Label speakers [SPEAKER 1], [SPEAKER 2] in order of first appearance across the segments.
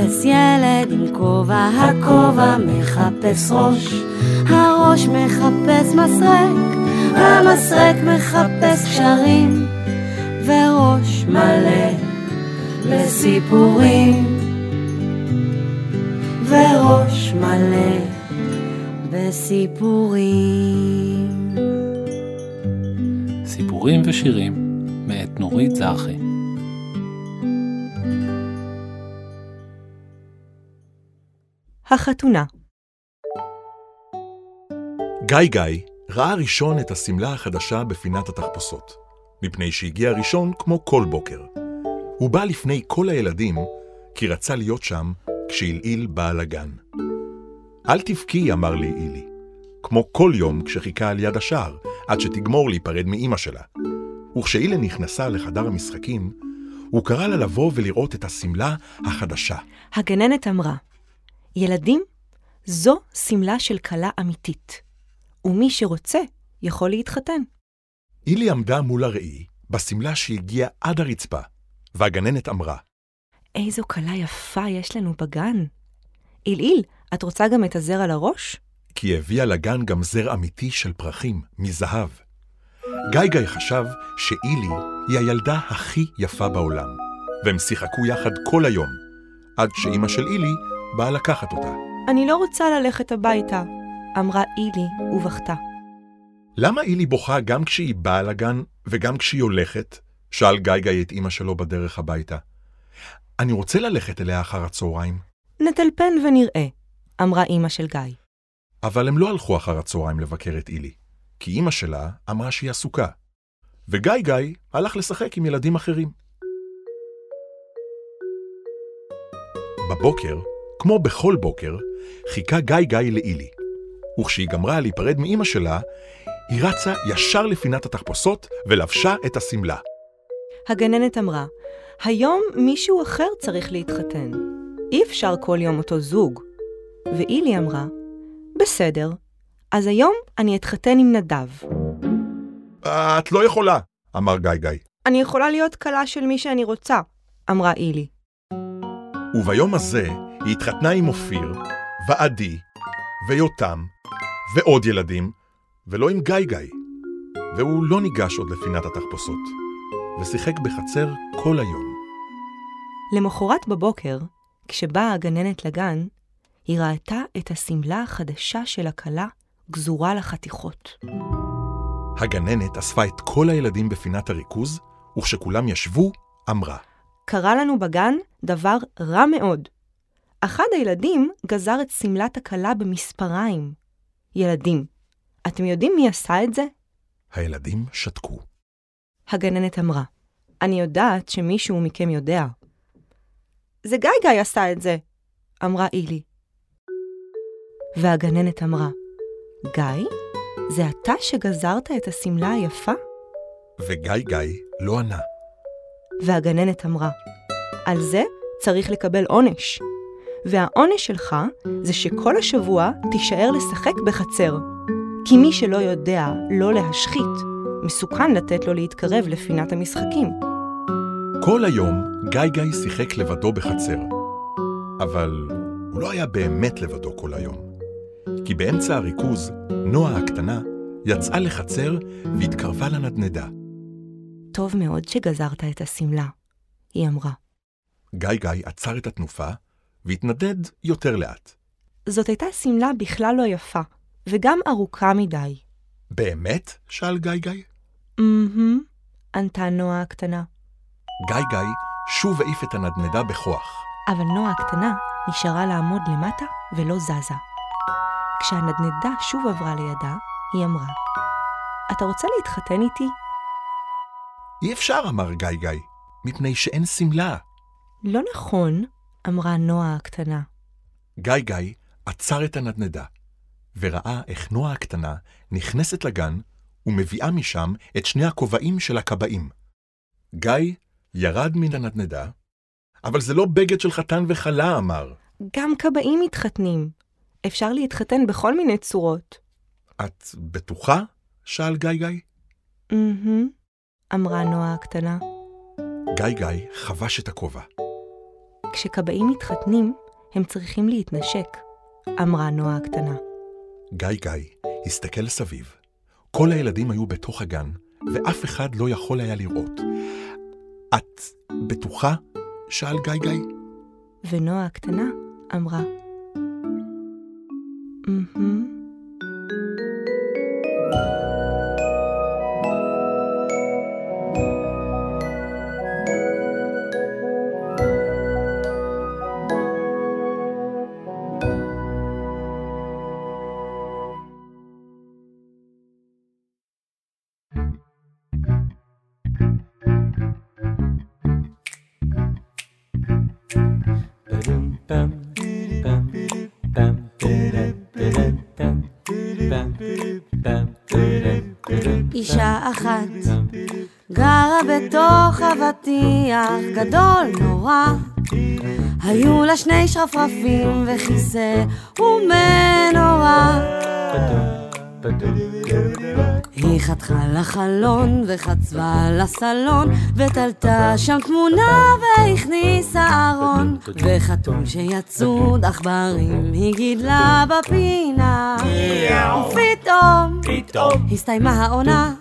[SPEAKER 1] מחפש ילד עם כובע, הכובע מחפש ראש, הראש מחפש מסרק, המסרק מחפש קשרים, וראש מלא לסיפורים, וראש מלא בסיפורים.
[SPEAKER 2] סיפורים ושירים מאת נורית זרחי.
[SPEAKER 3] החתונה
[SPEAKER 4] גיא גיא ראה ראשון את השמלה החדשה בפינת התחפושות, מפני שהגיע ראשון כמו כל בוקר. הוא בא לפני כל הילדים, כי רצה להיות שם כשהלעיל בעל הגן. אל תבכי, אמר לי אילי, כמו כל יום כשחיכה על יד השער, עד שתגמור להיפרד מאימא שלה. וכשאילי נכנסה לחדר המשחקים, הוא קרא לה לבוא ולראות את השמלה החדשה.
[SPEAKER 3] הגננת אמרה, ילדים, זו שמלה של כלה אמיתית, ומי שרוצה יכול להתחתן.
[SPEAKER 4] אילי עמדה מול הראי, בשמלה שהגיעה עד הרצפה, והגננת אמרה,
[SPEAKER 3] איזו כלה יפה יש לנו בגן. עילעיל, את רוצה גם את הזר על הראש?
[SPEAKER 4] כי הביאה לגן גם זר אמיתי של פרחים, מזהב. גיא חשב שאילי היא הילדה הכי יפה בעולם, והם שיחקו יחד כל היום, עד שאימא של אילי באה לקחת אותה.
[SPEAKER 3] אני לא רוצה ללכת הביתה, אמרה אילי ובכתה.
[SPEAKER 4] למה אילי בוכה גם כשהיא באה לגן וגם כשהיא הולכת? שאל גיא את אמא שלו בדרך הביתה. אני רוצה ללכת אליה אחר הצהריים.
[SPEAKER 3] נטלפן ונראה, אמרה אמא של גיא.
[SPEAKER 4] אבל הם לא הלכו אחר הצהריים לבקר את אילי, כי אמא שלה אמרה שהיא עסוקה. וגיא גיא הלך לשחק עם ילדים אחרים. בבוקר, כמו בכל בוקר, חיכה גיא גיא לאילי. וכשהיא גמרה להיפרד מאמא שלה, היא רצה ישר לפינת התחפושות ולבשה את השמלה.
[SPEAKER 3] הגננת אמרה, היום מישהו אחר צריך להתחתן. אי אפשר כל יום אותו זוג. ואילי אמרה, בסדר, אז היום אני אתחתן עם נדב.
[SPEAKER 4] את לא יכולה, אמר גיא גיא.
[SPEAKER 3] אני יכולה להיות כלה של מי שאני רוצה, אמרה אילי.
[SPEAKER 4] וביום הזה היא התחתנה עם אופיר, ועדי, ויותם, ועוד ילדים, ולא עם גיא גיא. והוא לא ניגש עוד לפינת התחפושות, ושיחק בחצר כל היום.
[SPEAKER 3] למחרת בבוקר, כשבאה הגננת לגן, היא ראתה את השמלה החדשה של הכלה גזורה לחתיכות.
[SPEAKER 4] הגננת אספה את כל הילדים בפינת הריכוז, וכשכולם ישבו, אמרה,
[SPEAKER 3] קרה לנו בגן דבר רע מאוד. אחד הילדים גזר את שמלת הכלה במספריים. ילדים, אתם יודעים מי עשה את זה?
[SPEAKER 4] הילדים שתקו.
[SPEAKER 3] הגננת אמרה, אני יודעת שמישהו מכם יודע. זה גיא גיא עשה את זה, אמרה אילי. והגננת אמרה, גיא, זה אתה שגזרת את השמלה היפה?
[SPEAKER 4] וגיא גיא לא ענה.
[SPEAKER 3] והגננת אמרה, על זה צריך לקבל עונש. והעונש שלך זה שכל השבוע תישאר לשחק בחצר. כי מי שלא יודע לא להשחית, מסוכן לתת לו להתקרב לפינת המשחקים.
[SPEAKER 4] כל היום גיא גיא שיחק לבדו בחצר. אבל הוא לא היה באמת לבדו כל היום. כי באמצע הריכוז, נועה הקטנה יצאה לחצר והתקרבה לנדנדה.
[SPEAKER 3] טוב מאוד שגזרת את השמלה, היא אמרה.
[SPEAKER 4] גיא גיא עצר את התנופה והתנדד יותר לאט.
[SPEAKER 3] זאת הייתה שמלה בכלל לא יפה, וגם ארוכה מדי.
[SPEAKER 4] באמת? שאל גיא גיא.
[SPEAKER 3] אמ ענתה נועה הקטנה.
[SPEAKER 4] גיא גיא שוב העיף את הנדנדה בכוח.
[SPEAKER 3] אבל נועה הקטנה נשארה לעמוד למטה ולא זזה. כשהנדנדה שוב עברה לידה, היא אמרה, אתה רוצה להתחתן איתי?
[SPEAKER 4] אי אפשר, אמר גיא גיא, מפני שאין שמלה.
[SPEAKER 3] לא נכון, אמרה נועה הקטנה.
[SPEAKER 4] גיא גיא עצר את הנדנדה, וראה איך נועה הקטנה נכנסת לגן ומביאה משם את שני הכובעים של הכבאים. גיא ירד מן הנדנדה, אבל זה לא בגד של חתן וכלה, אמר.
[SPEAKER 3] גם כבאים מתחתנים. אפשר להתחתן בכל מיני צורות.
[SPEAKER 4] את בטוחה? שאל גיא גיא.
[SPEAKER 3] אמ אמרה נועה הקטנה.
[SPEAKER 4] גיא גיא חבש את הכובע.
[SPEAKER 3] כשכבאים מתחתנים, הם צריכים להתנשק, אמרה נועה הקטנה.
[SPEAKER 4] גיא גיא הסתכל סביב. כל הילדים היו בתוך הגן, ואף אחד לא יכול היה לראות. את בטוחה? שאל גיא גיא.
[SPEAKER 3] ונועה הקטנה אמרה, "אמ-הם."
[SPEAKER 1] אישה אחת גרה בתוך אבטיח גדול נורא. היו לה שני שרפרפים וכיסא ומנורה. היא חתכה לחלון וחצבה לסלון ותלתה שם תמונה והכניסה ארון. וחתום שיצוד עכברים היא גידלה בפינה ופתאום הסתיימה העונה.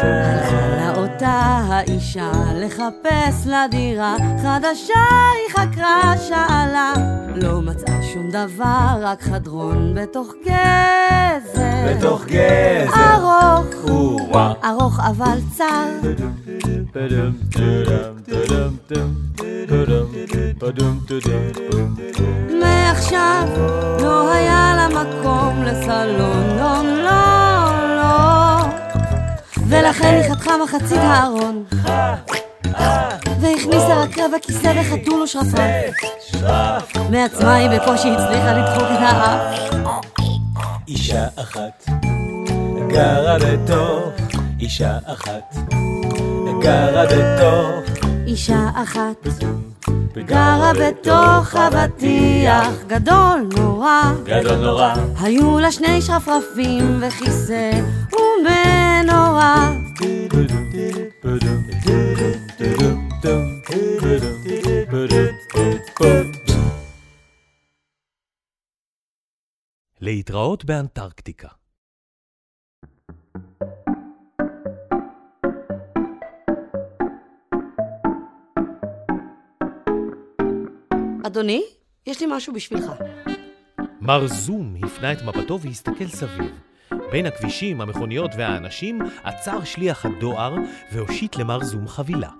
[SPEAKER 1] הלכה לה אותה האישה לחפש לה דירה חדשה היא חקרה שאלה. לא מצאה שום דבר רק חדרון בתוך גזר.
[SPEAKER 5] בתוך גזר.
[SPEAKER 1] ארוך. ארוך אבל צר מעכשיו לא היה לה מקום לסלון, לא, לא, לא. ולכן היא חתכה מחצית הארון. והכניסה רק רבע כיסא וחתול ושרפרף. מעצמה היא בקושי הצליחה לדחוק את האף.
[SPEAKER 5] אישה אחת גרה בתוך אישה אחת גרה בתוך
[SPEAKER 1] אישה אחת גרה בתוך אבטיח גדול נורא.
[SPEAKER 5] גדול נורא
[SPEAKER 1] היו לה שני שרפרפים וכיסא ומנורה.
[SPEAKER 6] להתראות באנטרקטיקה.
[SPEAKER 1] אדוני, יש לי משהו בשבילך.
[SPEAKER 6] מר זום הפנה את מבטו והסתכל סביב. בין הכבישים, המכוניות והאנשים עצר שליח הדואר והושיט למר זום חבילה.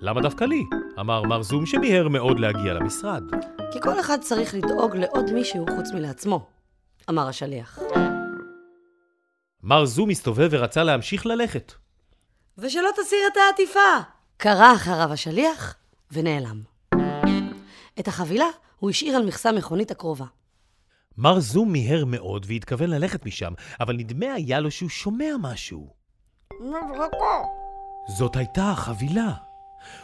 [SPEAKER 6] למה דווקא לי? אמר מר זום שמיהר מאוד להגיע למשרד.
[SPEAKER 1] כי כל אחד צריך לדאוג לעוד מישהו חוץ מלעצמו, אמר השליח.
[SPEAKER 6] מר זום הסתובב ורצה להמשיך ללכת.
[SPEAKER 1] ושלא תסיר את העטיפה! קרא אחריו השליח ונעלם. את החבילה הוא השאיר על מכסה מכונית הקרובה.
[SPEAKER 6] מר זום מיהר מאוד והתכוון ללכת משם, אבל נדמה היה לו שהוא שומע משהו. זאת הייתה החבילה.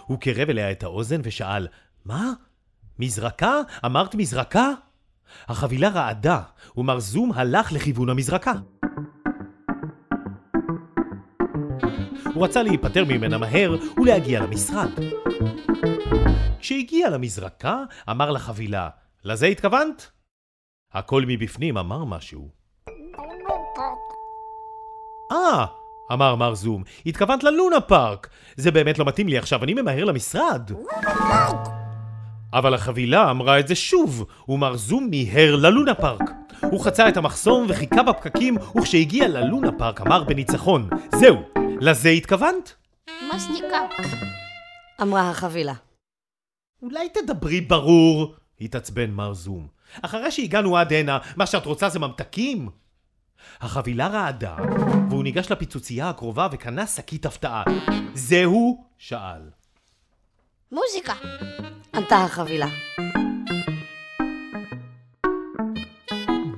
[SPEAKER 6] הוא קירב אליה את האוזן ושאל, מה? מזרקה? אמרת מזרקה? החבילה רעדה, ומר זום הלך לכיוון המזרקה. הוא רצה להיפטר ממנה מהר ולהגיע למשרד. כשהגיע למזרקה, אמר לחבילה, לזה התכוונת? הקול מבפנים אמר משהו. אה, אמר מר זום, התכוונת ללונה פארק. זה באמת לא מתאים לי עכשיו, אני ממהר למשרד. אבל החבילה אמרה את זה שוב, ומר זום מיהר ללונה פארק. הוא חצה את המחסום וחיכה בפקקים, וכשהגיע ללונה פארק אמר בניצחון, זהו, לזה התכוונת?
[SPEAKER 1] אמרה החבילה.
[SPEAKER 6] אולי תדברי ברור, התעצבן מר זום. אחרי שהגענו עד הנה, מה שאת רוצה זה ממתקים? החבילה רעדה, והוא ניגש לפיצוצייה הקרובה וקנה שקית הפתעה. זהו? שאל.
[SPEAKER 1] מוזיקה! ענתה החבילה.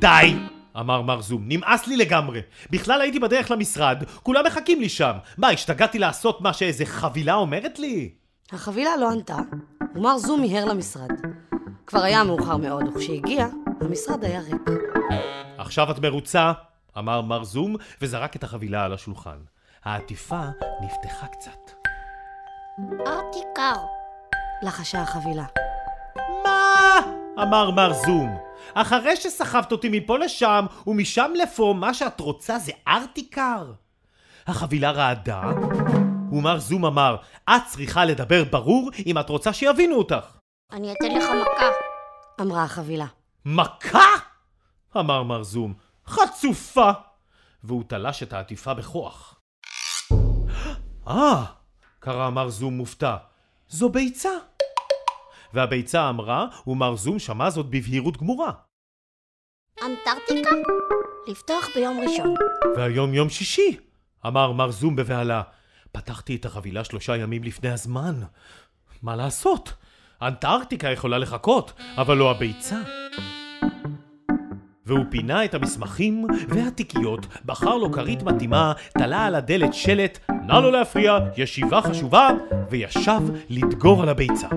[SPEAKER 6] די! אמר מר זום, נמאס לי לגמרי. בכלל הייתי בדרך למשרד, כולם מחכים לי שם. מה, השתגעתי לעשות מה שאיזה חבילה אומרת לי?
[SPEAKER 1] החבילה לא ענתה, ומר זום מיהר למשרד. כבר היה מאוחר מאוד, וכשהגיע, המשרד היה ריק.
[SPEAKER 6] עכשיו את מרוצה? אמר מר זום, וזרק את החבילה על השולחן. העטיפה נפתחה קצת.
[SPEAKER 1] ארטיקר, לחשה החבילה.
[SPEAKER 6] אמר מר זום. אחרי שסחבת אותי מפה לשם ומשם לפה, מה שאת רוצה זה ארטיקר? החבילה רעדה, ומר זום אמר, את צריכה לדבר ברור אם את רוצה שיבינו אותך.
[SPEAKER 1] אני אתן לך מכה, אמרה החבילה.
[SPEAKER 6] מכה? אמר מר זום, חצופה! והוא תלש את העטיפה בכוח. אה, קרא מר זום מופתע, זו ביצה. והביצה אמרה, ומר זום שמע זאת בבהירות גמורה.
[SPEAKER 1] אנטארקטיקה? לפתוח ביום ראשון.
[SPEAKER 6] והיום יום שישי, אמר מר זום בבהלה. פתחתי את החבילה שלושה ימים לפני הזמן. מה לעשות? אנטארקטיקה יכולה לחכות, אבל לא הביצה. והוא פינה את המסמכים והתיקיות, בחר לו כרית מתאימה, תלה על הדלת שלט, נא לא להפריע, ישיבה חשובה, וישב לדגור על הביצה.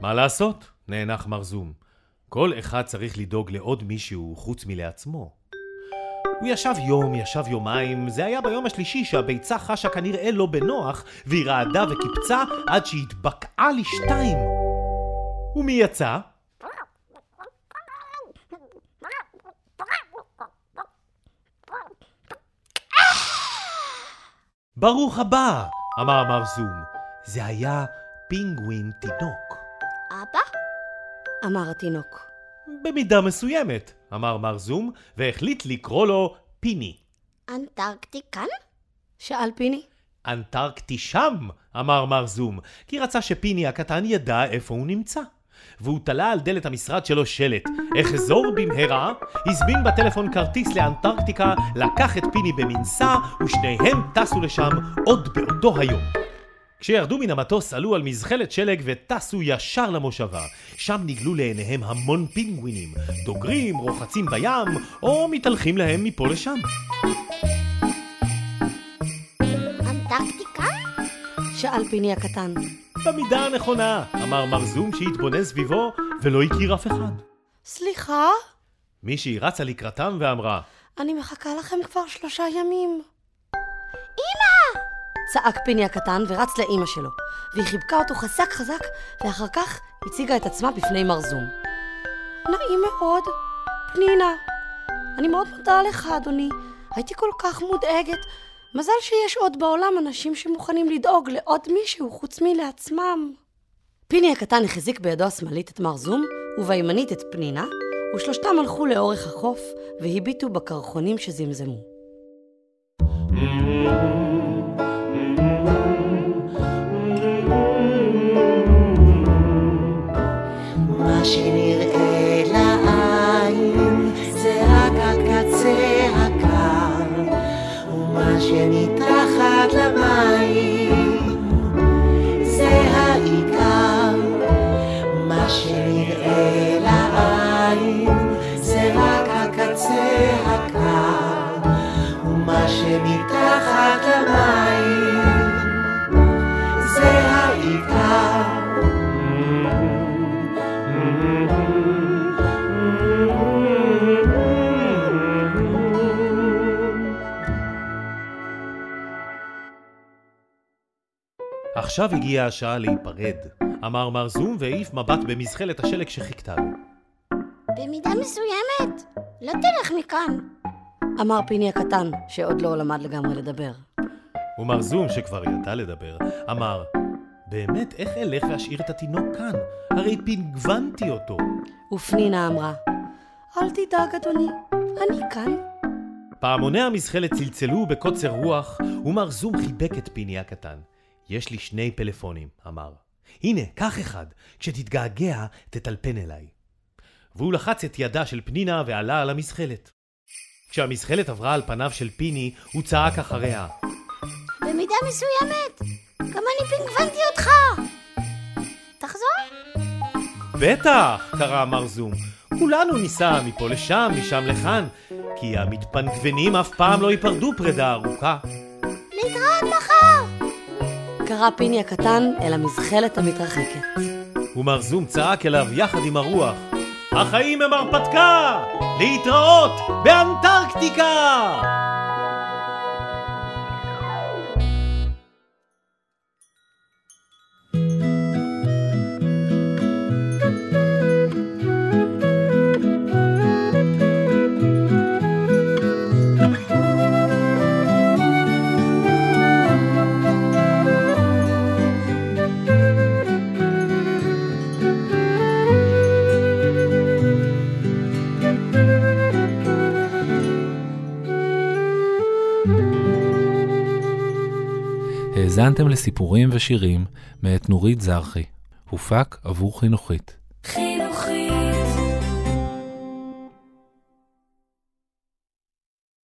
[SPEAKER 6] מה לעשות? נאנח מר זום. כל אחד צריך לדאוג לעוד מישהו חוץ מלעצמו. הוא ישב יום, ישב יומיים, זה היה ביום השלישי שהביצה חשה כנראה לא בנוח, והיא רעדה וקיפצה עד שהתבקעה לשתיים. ומי יצא? ברוך הבא, אמר מר זום. זה היה פינגווין תינוק.
[SPEAKER 1] אבא? אמר התינוק.
[SPEAKER 6] במידה מסוימת, אמר מר זום, והחליט לקרוא לו פיני.
[SPEAKER 1] אנטארקטיקן? שאל פיני.
[SPEAKER 6] אנטרקטי שם, אמר מר זום, כי רצה שפיני הקטן ידע איפה הוא נמצא. והוא תלה על דלת המשרד שלו שלט, אחזור במהרה, הזמין בטלפון כרטיס לאנטרקטיקה, לקח את פיני במנסה, ושניהם טסו לשם עוד באותו היום. כשירדו מן המטוס עלו על מזחלת שלג וטסו ישר למושבה. שם נגלו לעיניהם המון פינגווינים, דוגרים, רוחצים בים, או מתהלכים להם מפה לשם.
[SPEAKER 1] שאל פיני הקטן.
[SPEAKER 6] במידה הנכונה, אמר מר זום שהתבונן סביבו ולא הכיר אף אחד.
[SPEAKER 1] סליחה?
[SPEAKER 6] מישהי רצה לקראתם ואמרה,
[SPEAKER 1] אני מחכה לכם כבר שלושה ימים. אמא! צעק פיני הקטן ורץ לאימא שלו, והיא חיבקה אותו חזק חזק, ואחר כך הציגה את עצמה בפני מר זום. נעים מאוד, פנינה. אני מאוד מודה לך, אדוני. הייתי כל כך מודאגת. מזל שיש עוד בעולם אנשים שמוכנים לדאוג לעוד מישהו חוץ מלעצמם. פיני הקטן החזיק בידו השמאלית את מר זום, ובימנית את פנינה, ושלושתם הלכו לאורך החוף, והביטו בקרחונים שזמזמו.
[SPEAKER 7] שנראה לעין זה רק הקצה הקר. ומה שמתחת למים זה העיקר. מה שנראה לעין זה רק הקצה הקר. ומה שמתחת למים
[SPEAKER 6] עכשיו הגיעה השעה להיפרד, אמר מר זום והעיף מבט במזחלת השלג שחיכתה לו.
[SPEAKER 1] במידה מסוימת, לא תלך מכאן. אמר פיני הקטן, שעוד לא למד לגמרי לדבר.
[SPEAKER 6] ומר זום, שכבר ידע לדבר, אמר, באמת, איך אלך ואשאיר את התינוק כאן? הרי פינגוונתי אותו.
[SPEAKER 1] ופנינה אמרה, אל תדאג, אדוני, אני כאן.
[SPEAKER 6] פעמוני המזחלת צלצלו בקוצר רוח, ומר זום חיבק את פיני הקטן. יש לי שני פלאפונים, אמר. הנה, קח אחד, כשתתגעגע, תטלפן אליי. והוא לחץ את ידה של פנינה ועלה על המזחלת. כשהמזחלת עברה על פניו של פיני, הוא צעק אחריה.
[SPEAKER 1] במידה מסוימת, גם אני פינגוונתי אותך. תחזור.
[SPEAKER 6] בטח, קרא מר זום. כולנו ניסע מפה לשם, משם לכאן, כי המתפנגוונים אף פעם לא ייפרדו פרידה ארוכה.
[SPEAKER 1] קרא פיני הקטן אל המזחלת המתרחקת.
[SPEAKER 6] ומר זום צעק אליו יחד עם הרוח. החיים הם הרפתקה! להתראות באנטרקטיקה!
[SPEAKER 2] האזנתם לסיפורים ושירים מאת נורית זרחי. הופק עבור חינוכית.